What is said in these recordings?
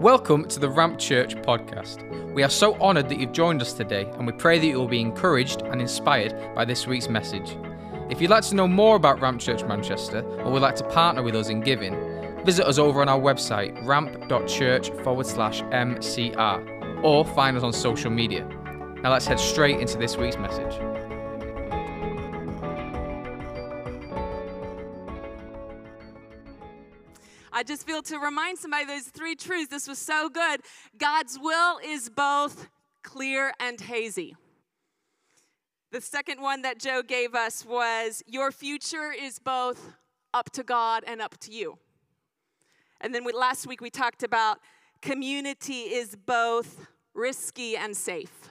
Welcome to the Ramp Church podcast. We are so honoured that you've joined us today, and we pray that you will be encouraged and inspired by this week's message. If you'd like to know more about Ramp Church Manchester or would like to partner with us in giving, visit us over on our website, ramp.church forward slash MCR, or find us on social media. Now let's head straight into this week's message. I just feel to remind somebody those three truths. This was so good. God's will is both clear and hazy. The second one that Joe gave us was your future is both up to God and up to you. And then we, last week we talked about community is both risky and safe.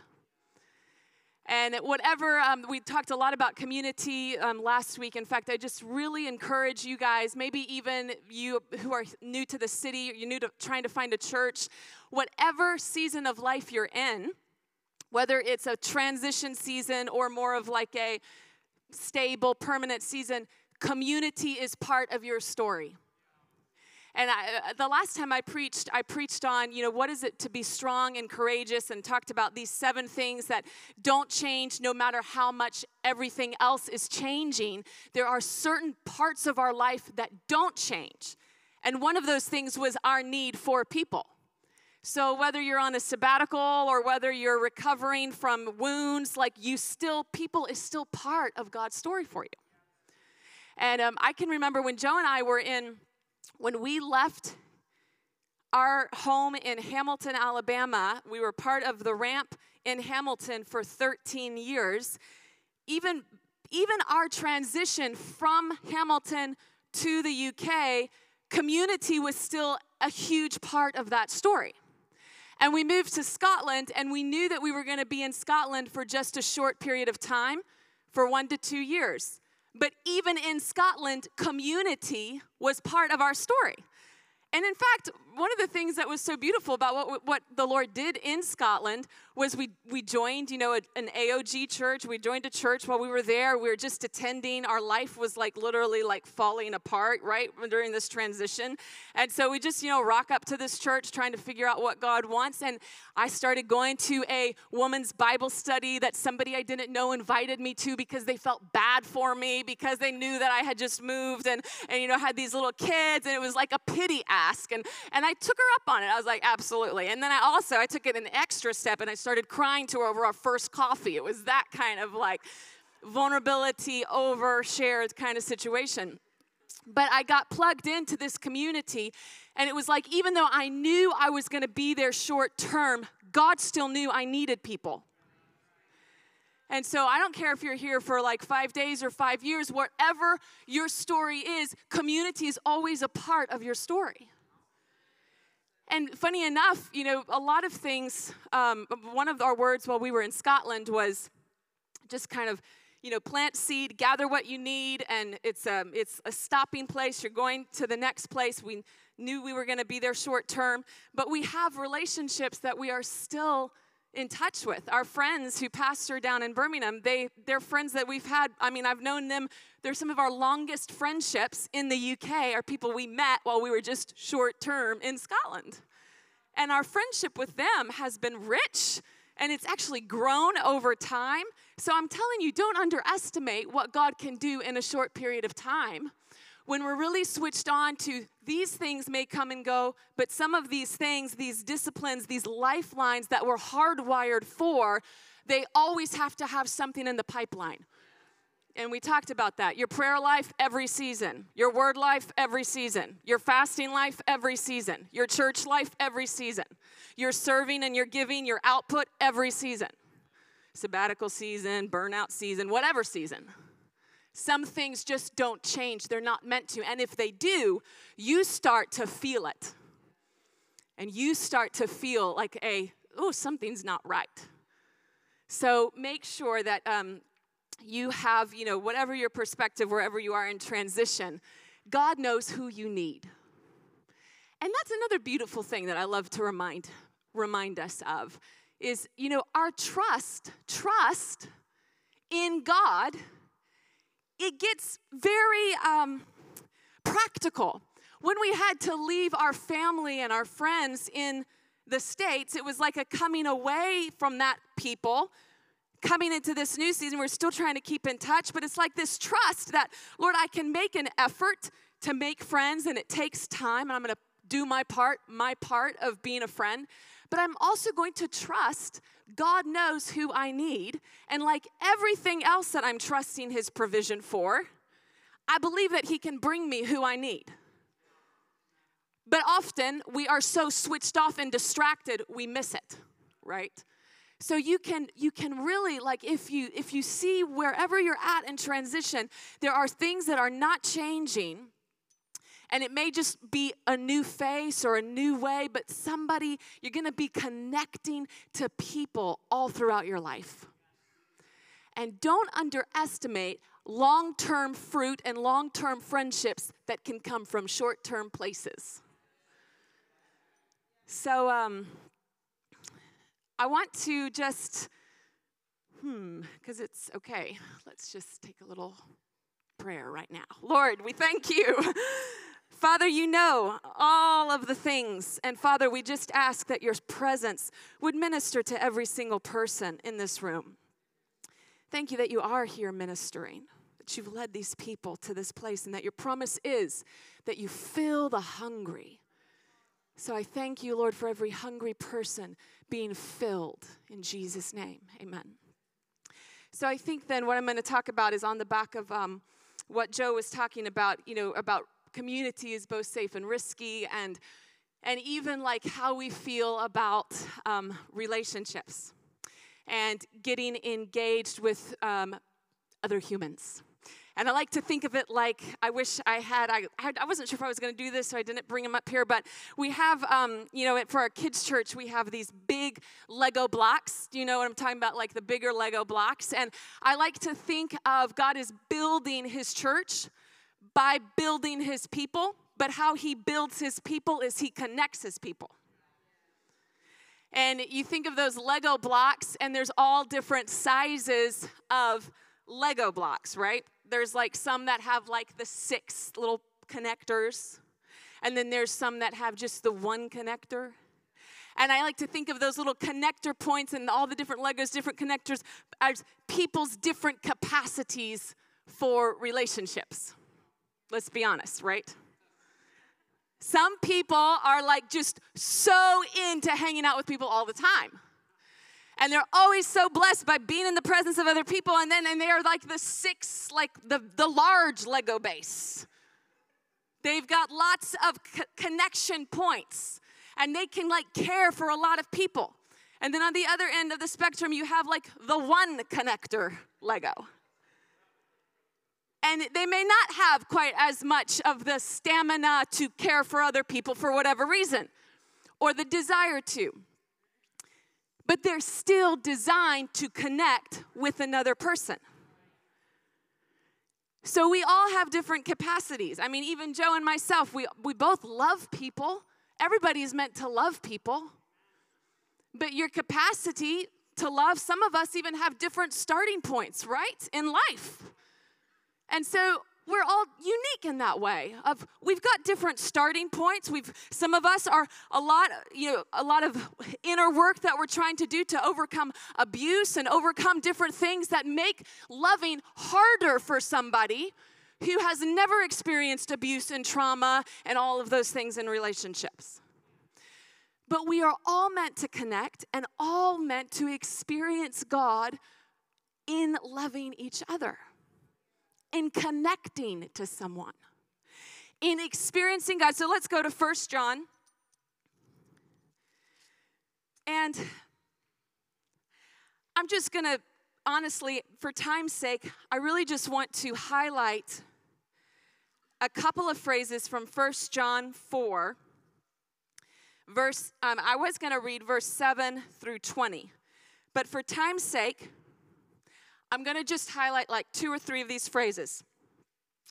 And whatever, um, we talked a lot about community um, last week. In fact, I just really encourage you guys, maybe even you who are new to the city, you're new to trying to find a church, whatever season of life you're in, whether it's a transition season or more of like a stable, permanent season, community is part of your story. And I, uh, the last time I preached, I preached on, you know, what is it to be strong and courageous and talked about these seven things that don't change no matter how much everything else is changing. There are certain parts of our life that don't change. And one of those things was our need for people. So, whether you're on a sabbatical or whether you're recovering from wounds, like you still, people is still part of God's story for you. And um, I can remember when Joe and I were in when we left our home in Hamilton, Alabama, we were part of the ramp in Hamilton for 13 years. Even, even our transition from Hamilton to the UK, community was still a huge part of that story. And we moved to Scotland, and we knew that we were going to be in Scotland for just a short period of time, for one to two years. But even in Scotland, community was part of our story. And in fact, one of the things that was so beautiful about what, what the Lord did in Scotland was we, we joined, you know, a, an AOG church. We joined a church while we were there. We were just attending. Our life was like literally like falling apart, right, during this transition. And so we just, you know, rock up to this church trying to figure out what God wants. And I started going to a woman's Bible study that somebody I didn't know invited me to because they felt bad for me because they knew that I had just moved and, and you know, had these little kids. And it was like a pity ask. And, and I took her up on it. I was like, absolutely. And then I also, I took it an extra step and I started crying to her over our first coffee. It was that kind of like vulnerability over shared kind of situation. But I got plugged into this community, and it was like, even though I knew I was going to be there short term, God still knew I needed people. And so I don't care if you're here for like five days or five years, whatever your story is, community is always a part of your story. And funny enough, you know, a lot of things, um, one of our words while we were in Scotland was just kind of, you know, plant seed, gather what you need, and it's a, um, it's a stopping place. You're going to the next place. We knew we were going to be there short term, but we have relationships that we are still in touch with. Our friends who pastor down in Birmingham, they, they're friends that we've had. I mean, I've known them. They're some of our longest friendships in the UK are people we met while we were just short term in Scotland. And our friendship with them has been rich and it's actually grown over time. So I'm telling you, don't underestimate what God can do in a short period of time when we're really switched on to these things may come and go, but some of these things, these disciplines, these lifelines that we're hardwired for, they always have to have something in the pipeline. And we talked about that. Your prayer life every season, your word life every season, your fasting life every season, your church life every season, your serving and your giving, your output every season. Sabbatical season, burnout season, whatever season. Some things just don't change, they're not meant to. And if they do, you start to feel it. And you start to feel like a, oh, something's not right. So make sure that um, you have, you know, whatever your perspective, wherever you are in transition, God knows who you need. And that's another beautiful thing that I love to remind remind us of is, you know, our trust, trust in God it gets very um, practical. when we had to leave our family and our friends in the States, it was like a coming away from that people. Coming into this new season, we're still trying to keep in touch, but it's like this trust that, Lord, I can make an effort to make friends and it takes time, and I'm gonna do my part, my part of being a friend. But I'm also going to trust God knows who I need. And like everything else that I'm trusting His provision for, I believe that He can bring me who I need. But often we are so switched off and distracted, we miss it, right? So you can you can really like if you if you see wherever you're at in transition, there are things that are not changing. And it may just be a new face or a new way, but somebody, you're gonna be connecting to people all throughout your life. And don't underestimate long term fruit and long term friendships that can come from short term places. So, um, I want to just, hmm, because it's okay. Let's just take a little prayer right now. Lord, we thank you. Father, you know all of the things. And Father, we just ask that your presence would minister to every single person in this room. Thank you that you are here ministering, that you've led these people to this place, and that your promise is that you fill the hungry so I thank you, Lord, for every hungry person being filled in Jesus' name. Amen. So I think then what I'm going to talk about is on the back of um, what Joe was talking about, you know, about community is both safe and risky, and and even like how we feel about um, relationships and getting engaged with um, other humans. And I like to think of it like I wish I had, I, I wasn't sure if I was going to do this, so I didn't bring them up here. But we have, um, you know, for our kids' church, we have these big Lego blocks. Do you know what I'm talking about? Like the bigger Lego blocks. And I like to think of God as building his church by building his people. But how he builds his people is he connects his people. And you think of those Lego blocks, and there's all different sizes of Lego blocks, right? there's like some that have like the six little connectors, and then there's some that have just the one connector. And I like to think of those little connector points and all the different Legos, different connectors, as people's different capacities for relationships. Let's be honest, right? Some people are like just so into hanging out with people all the time. And they're always so blessed by being in the presence of other people and then and they're like the six like the the large lego base. They've got lots of co- connection points and they can like care for a lot of people. And then on the other end of the spectrum you have like the one connector lego and they may not have quite as much of the stamina to care for other people for whatever reason or the desire to but they're still designed to connect with another person. So we all have different capacities. I mean, even Joe and myself, we, we both love people. Everybody is meant to love people. But your capacity to love, some of us even have different starting points, right, in life. And so we're all unique in that way of we've got different starting points. We've some of us are a lot you know a lot of inner work that we're trying to do to overcome abuse and overcome different things that make loving harder for somebody who has never experienced abuse and trauma and all of those things in relationships. But we are all meant to connect and all meant to experience god in loving each other in connecting to someone, in experiencing God. So let's go to First John. And I'm just going to, honestly, for time's sake, I really just want to highlight a couple of phrases from First John 4. Verse, um, I was going to read verse 7 through 20, but for time's sake, I'm going to just highlight like two or three of these phrases.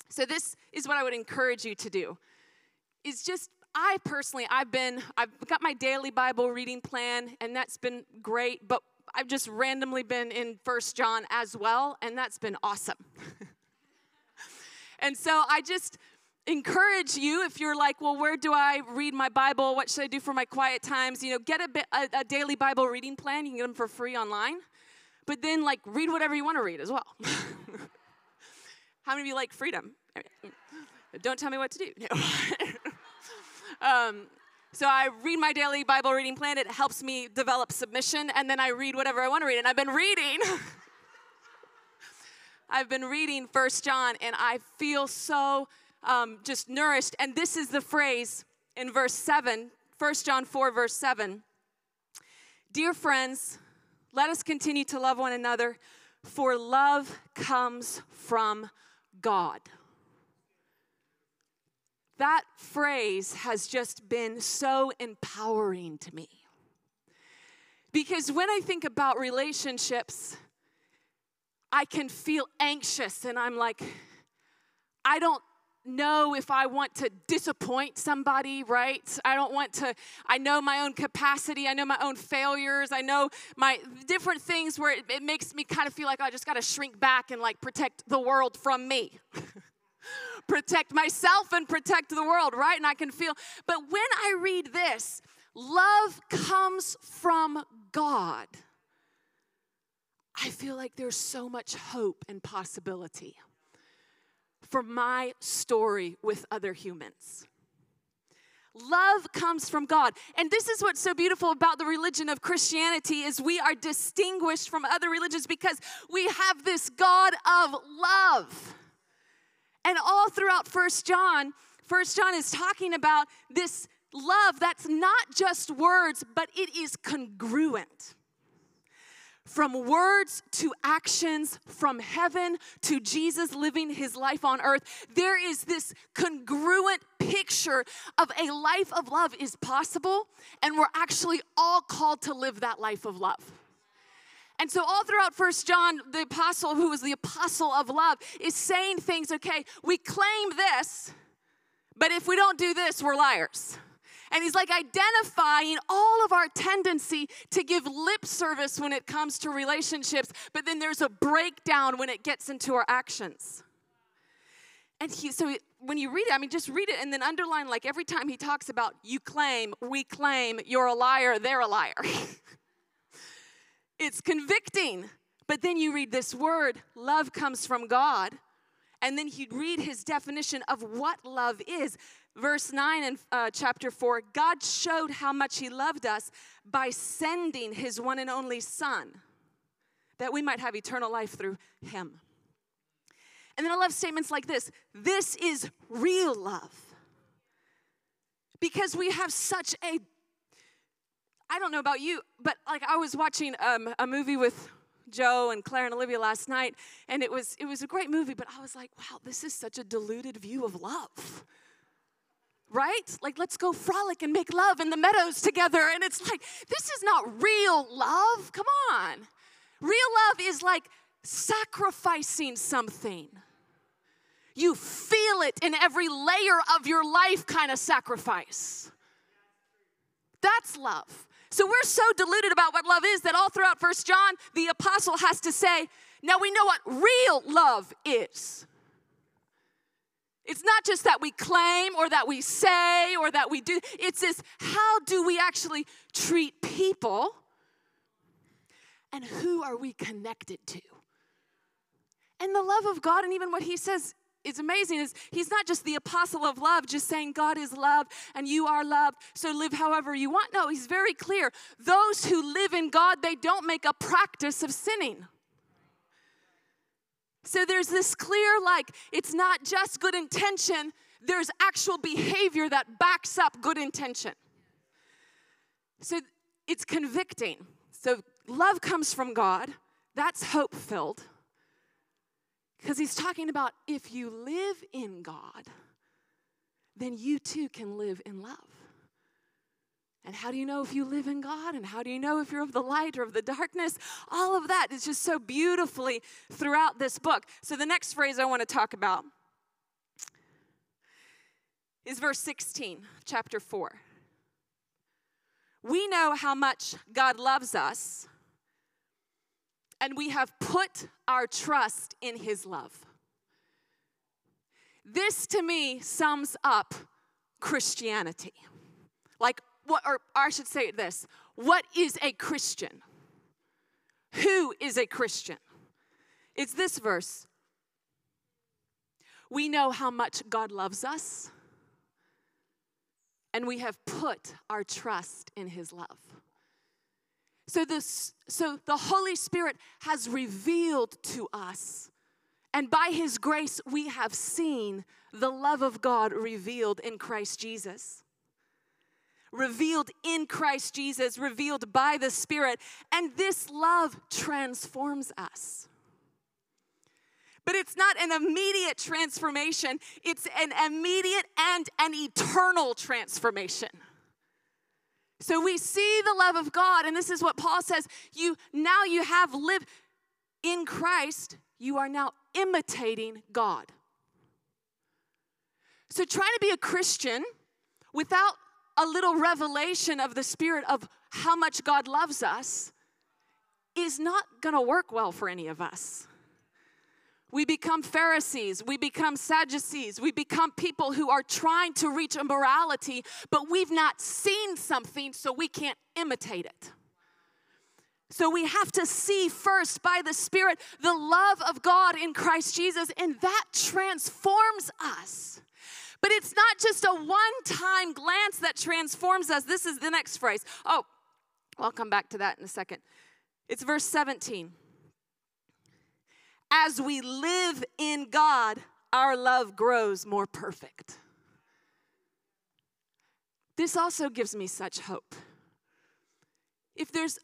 So this is what I would encourage you to do. Is just I personally I've been I've got my daily Bible reading plan and that's been great, but I've just randomly been in First John as well and that's been awesome. and so I just encourage you if you're like, well, where do I read my Bible? What should I do for my quiet times? You know, get a, bit, a, a daily Bible reading plan. You can get them for free online. But then, like, read whatever you want to read as well. How many of you like freedom? Don't tell me what to do. No. um, so I read my daily Bible reading plan. It helps me develop submission, and then I read whatever I want to read. And I've been reading. I've been reading First John, and I feel so um, just nourished. And this is the phrase in verse 7, 1 John 4, verse 7. Dear friends, let us continue to love one another, for love comes from God. That phrase has just been so empowering to me. Because when I think about relationships, I can feel anxious and I'm like, I don't know if I want to disappoint somebody, right? I don't want to, I know my own capacity, I know my own failures, I know my different things where it, it makes me kind of feel like I just got to shrink back and like protect the world from me. protect myself and protect the world, right? And I can feel, but when I read this, love comes from God. I feel like there's so much hope and possibility for my story with other humans. Love comes from God. And this is what's so beautiful about the religion of Christianity is we are distinguished from other religions because we have this God of love. And all throughout First John, First John is talking about this love that's not just words, but it is congruent from words to actions, from heaven to Jesus living his life on earth, there is this congruent picture of a life of love is possible, and we're actually all called to live that life of love. And so, all throughout First John, the apostle, who was the apostle of love, is saying things okay, we claim this, but if we don't do this, we're liars. And he's like identifying all of our tendency to give lip service when it comes to relationships, but then there's a breakdown when it gets into our actions. And he, so when you read it, I mean, just read it and then underline like every time he talks about you claim, we claim, you're a liar, they're a liar. it's convicting. But then you read this word, love comes from God. And then he'd read his definition of what love is verse 9 in uh, chapter 4 God showed how much He loved us by sending His one and only Son that we might have eternal life through Him. And then I love statements like this this is real love. Because we have such a, I don't know about you, but like I was watching um, a movie with Joe and Claire and Olivia last night, and it was it was a great movie. But I was like, wow, this is such a diluted view of love right? Like, let's go frolic and make love in the meadows together. And it's like, this is not real love. Come on. Real love is like sacrificing something. You feel it in every layer of your life, kind of sacrifice. That's love. So we're so deluded about what love is that all throughout First John, the apostle has to say, now we know what real love is. It's not just that we claim or that we say or that we do. It's this how do we actually treat people and who are we connected to? And the love of God, and even what he says is amazing is he's not just the apostle of love just saying god is love and you are loved so live however you want no he's very clear those who live in god they don't make a practice of sinning so there's this clear, like, it's not just good intention, there's actual behavior that backs up good intention. So it's convicting. So love comes from God, that's hope filled. Because he's talking about if you live in God, then you too can live in love. And how do you know if you live in God? And how do you know if you're of the light or of the darkness? All of that is just so beautifully throughout this book. So, the next phrase I want to talk about is verse 16, chapter 4. We know how much God loves us, and we have put our trust in his love. This to me sums up Christianity. Like, what, or I should say this what is a Christian? Who is a Christian? It's this verse. We know how much God loves us, and we have put our trust in His love. So, this, so the Holy Spirit has revealed to us, and by His grace, we have seen the love of God revealed in Christ Jesus revealed in Christ Jesus, revealed by the Spirit. And this love transforms us. But it's not an immediate transformation, it's an immediate and an eternal transformation. So we see the love of God, and this is what Paul says you now you have lived in Christ, you are now imitating God. So trying to be a Christian without a little revelation of the Spirit of how much God loves us is not gonna work well for any of us. We become Pharisees, we become Sadducees, we become people who are trying to reach a morality, but we've not seen something, so we can't imitate it. So we have to see first by the Spirit the love of God in Christ Jesus, and that transforms us. But it's not just a one time glance that transforms us. This is the next phrase. Oh, I'll come back to that in a second. It's verse 17. As we live in God, our love grows more perfect. This also gives me such hope. If there's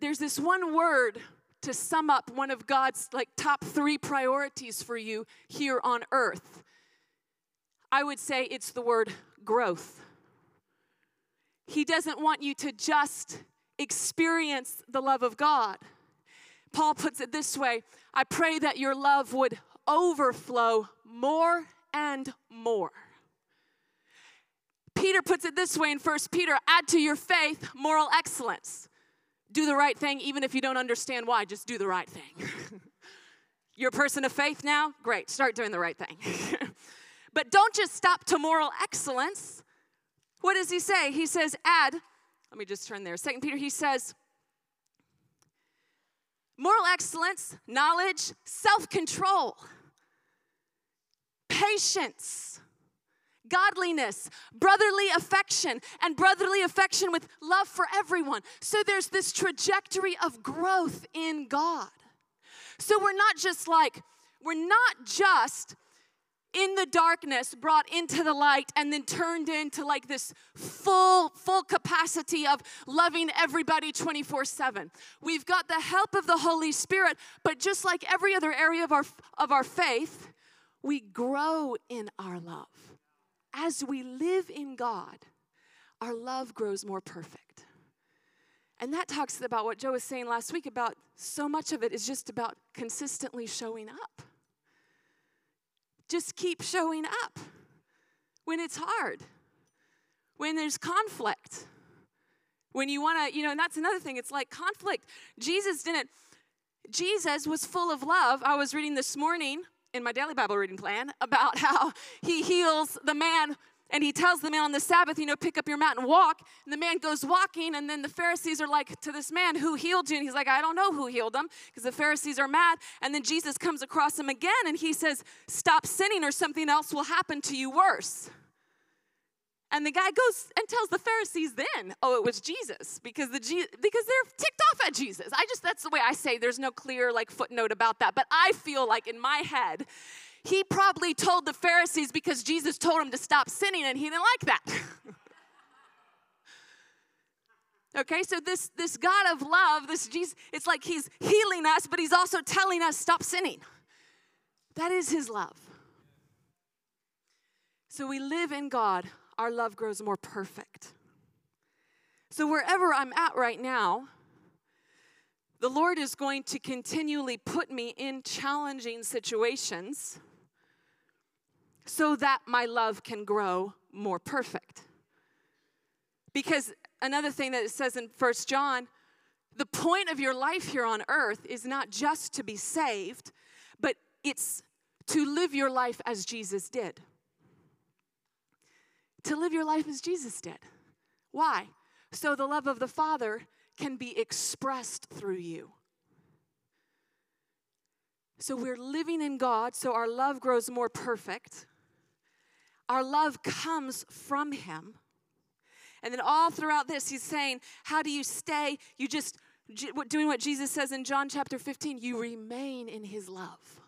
there's this one word to sum up one of God's like top 3 priorities for you here on earth, I would say it's the word growth. He doesn't want you to just experience the love of God. Paul puts it this way I pray that your love would overflow more and more. Peter puts it this way in 1 Peter add to your faith moral excellence. Do the right thing even if you don't understand why, just do the right thing. You're a person of faith now? Great, start doing the right thing. But don't just stop to moral excellence. What does he say? He says, add, let me just turn there. Second Peter, he says, moral excellence, knowledge, self control, patience, godliness, brotherly affection, and brotherly affection with love for everyone. So there's this trajectory of growth in God. So we're not just like, we're not just in the darkness brought into the light and then turned into like this full full capacity of loving everybody 24/7. We've got the help of the Holy Spirit, but just like every other area of our of our faith, we grow in our love. As we live in God, our love grows more perfect. And that talks about what Joe was saying last week about so much of it is just about consistently showing up just keep showing up when it's hard, when there's conflict, when you want to, you know, and that's another thing. It's like conflict. Jesus didn't, Jesus was full of love. I was reading this morning in my daily Bible reading plan about how he heals the man and he tells the man on the Sabbath, you know, pick up your mat and walk. And the man goes walking, and then the Pharisees are like to this man, who healed you? And he's like, I don't know who healed him, because the Pharisees are mad. And then Jesus comes across him again, and he says, Stop sinning, or something else will happen to you worse. And the guy goes and tells the Pharisees then, oh, it was Jesus, because the because they're ticked off at Jesus. I just that's the way I say. There's no clear like footnote about that, but I feel like in my head he probably told the Pharisees because Jesus told him to stop sinning and he didn't like that. okay, so this, this God of love, this Jesus, it's like he's healing us, but he's also telling us stop sinning. That is his love. So we live in God, our love grows more perfect. So wherever I'm at right now, the Lord is going to continually put me in challenging situations so that my love can grow more perfect. Because another thing that it says in First John, the point of your life here on earth is not just to be saved, but it's to live your life as Jesus did. To live your life as Jesus did. Why? So the love of the Father can be expressed through you. So we're living in God, so our love grows more perfect. Our love comes from Him. And then all throughout this, He's saying, How do you stay? You just, doing what Jesus says in John chapter 15, you remain in His love.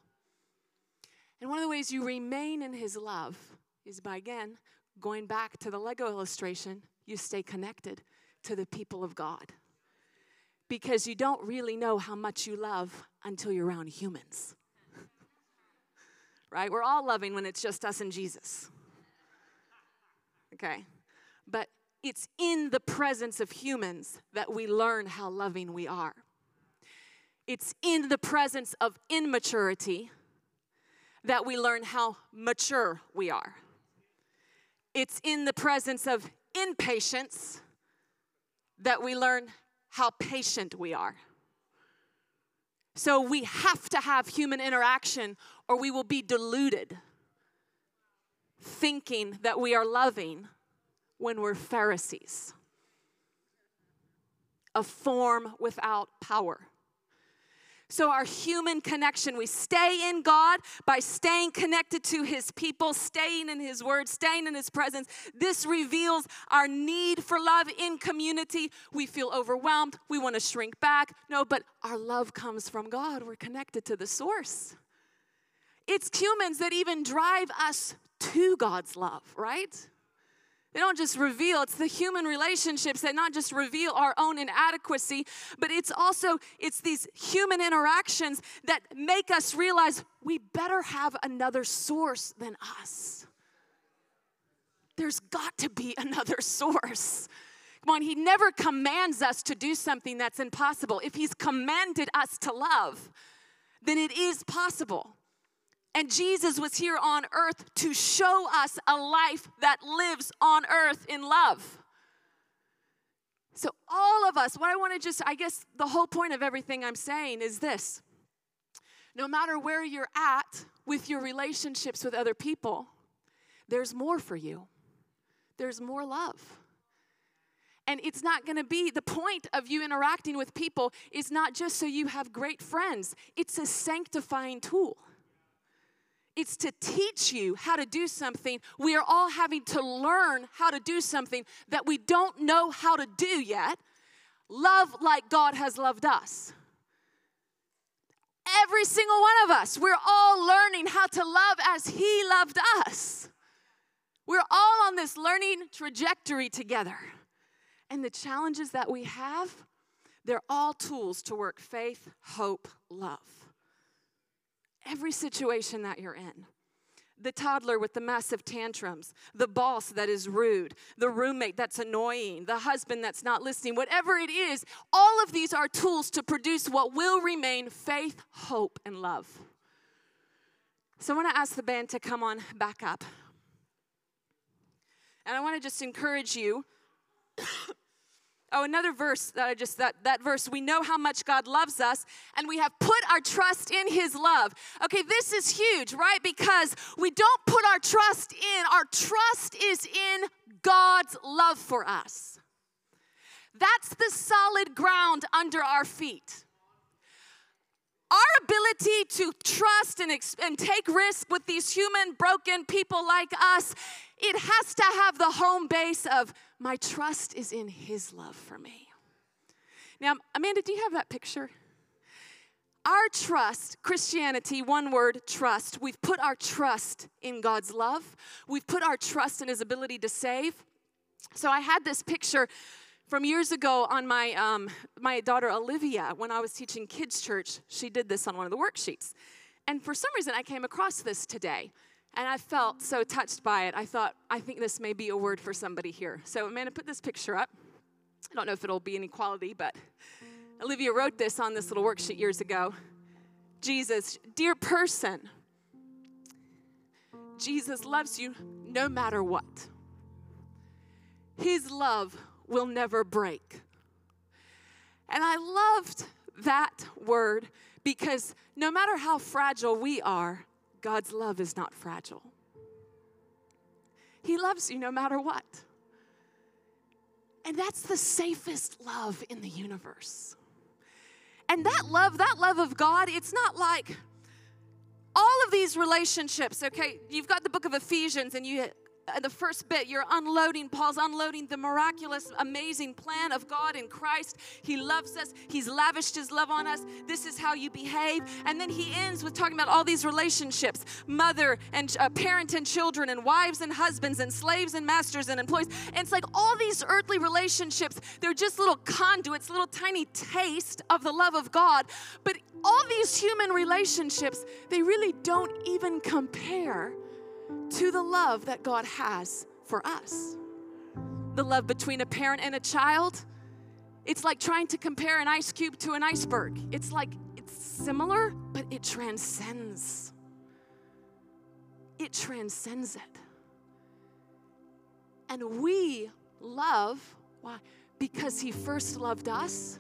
And one of the ways you remain in His love is by, again, going back to the Lego illustration, you stay connected to the people of God because you don't really know how much you love until you're around humans. right? We're all loving when it's just us and Jesus. Okay? But it's in the presence of humans that we learn how loving we are. It's in the presence of immaturity that we learn how mature we are. It's in the presence of impatience that we learn how patient we are. So we have to have human interaction or we will be deluded, thinking that we are loving when we're Pharisees. A form without power. So, our human connection, we stay in God by staying connected to His people, staying in His word, staying in His presence. This reveals our need for love in community. We feel overwhelmed, we want to shrink back. No, but our love comes from God. We're connected to the source. It's humans that even drive us to God's love, right? They don't just reveal, it's the human relationships that not just reveal our own inadequacy, but it's also it's these human interactions that make us realize we better have another source than us. There's got to be another source. Come on, he never commands us to do something that's impossible. If he's commanded us to love, then it is possible. And Jesus was here on earth to show us a life that lives on earth in love. So, all of us, what I want to just, I guess the whole point of everything I'm saying is this no matter where you're at with your relationships with other people, there's more for you, there's more love. And it's not going to be the point of you interacting with people is not just so you have great friends, it's a sanctifying tool. It's to teach you how to do something. We are all having to learn how to do something that we don't know how to do yet. Love like God has loved us. Every single one of us, we're all learning how to love as He loved us. We're all on this learning trajectory together. And the challenges that we have, they're all tools to work faith, hope, love every situation that you're in. The toddler with the massive tantrums, the boss that is rude, the roommate that's annoying, the husband that's not listening, whatever it is, all of these are tools to produce what will remain faith, hope, and love. So I want to ask the band to come on back up. And I want to just encourage you Oh, another verse that I just that that verse we know how much God loves us and we have put our trust in his love. Okay, this is huge, right? Because we don't put our trust in our trust is in God's love for us. That's the solid ground under our feet. Our ability to trust and, and take risk with these human, broken people like us, it has to have the home base of my trust is in His love for me. Now, Amanda, do you have that picture? Our trust, Christianity, one word, trust. We've put our trust in God's love. We've put our trust in His ability to save. So I had this picture from years ago on my um, my daughter Olivia when I was teaching kids church. She did this on one of the worksheets, and for some reason I came across this today. And I felt so touched by it. I thought, I think this may be a word for somebody here. So, Amanda, put this picture up. I don't know if it'll be any quality, but Olivia wrote this on this little worksheet years ago. Jesus, dear person, Jesus loves you no matter what. His love will never break. And I loved that word because no matter how fragile we are, God's love is not fragile. He loves you no matter what. And that's the safest love in the universe. And that love, that love of God, it's not like all of these relationships, okay? You've got the book of Ephesians and you the first bit, you're unloading, Paul's unloading the miraculous, amazing plan of God in Christ. He loves us, He's lavished His love on us. This is how you behave. And then he ends with talking about all these relationships mother and uh, parent and children, and wives and husbands, and slaves and masters and employees. And it's like all these earthly relationships, they're just little conduits, little tiny taste of the love of God. But all these human relationships, they really don't even compare to the love that God has for us. The love between a parent and a child, it's like trying to compare an ice cube to an iceberg. It's like it's similar, but it transcends. It transcends it. And we love, why? Because He first loved us.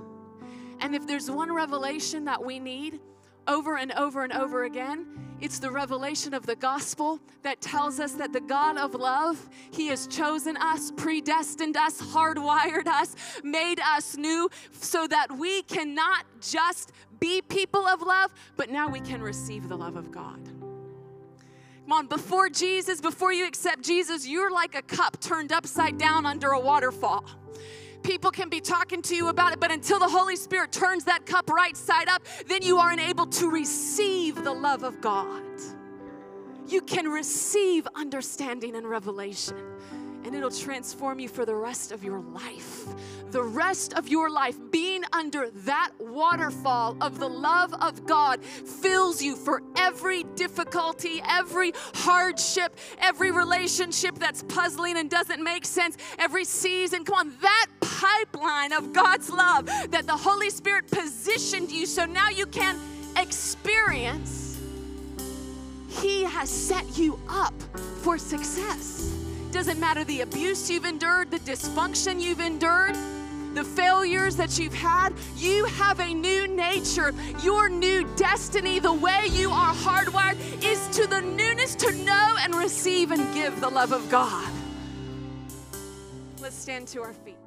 And if there's one revelation that we need over and over and over again, it's the revelation of the gospel that tells us that the God of love, He has chosen us, predestined us, hardwired us, made us new so that we cannot just be people of love, but now we can receive the love of God. Come on, before Jesus, before you accept Jesus, you're like a cup turned upside down under a waterfall. People can be talking to you about it, but until the Holy Spirit turns that cup right side up, then you aren't able to receive the love of God. You can receive understanding and revelation and it'll transform you for the rest of your life. The rest of your life, being under that waterfall of the love of God, fills you for every difficulty, every hardship, every relationship that's puzzling and doesn't make sense, every season. Come on, that pipeline of God's love that the Holy Spirit positioned you so now you can experience, He has set you up for success. It doesn't matter the abuse you've endured, the dysfunction you've endured, the failures that you've had. You have a new nature. Your new destiny, the way you are hardwired, is to the newness to know and receive and give the love of God. Let's stand to our feet.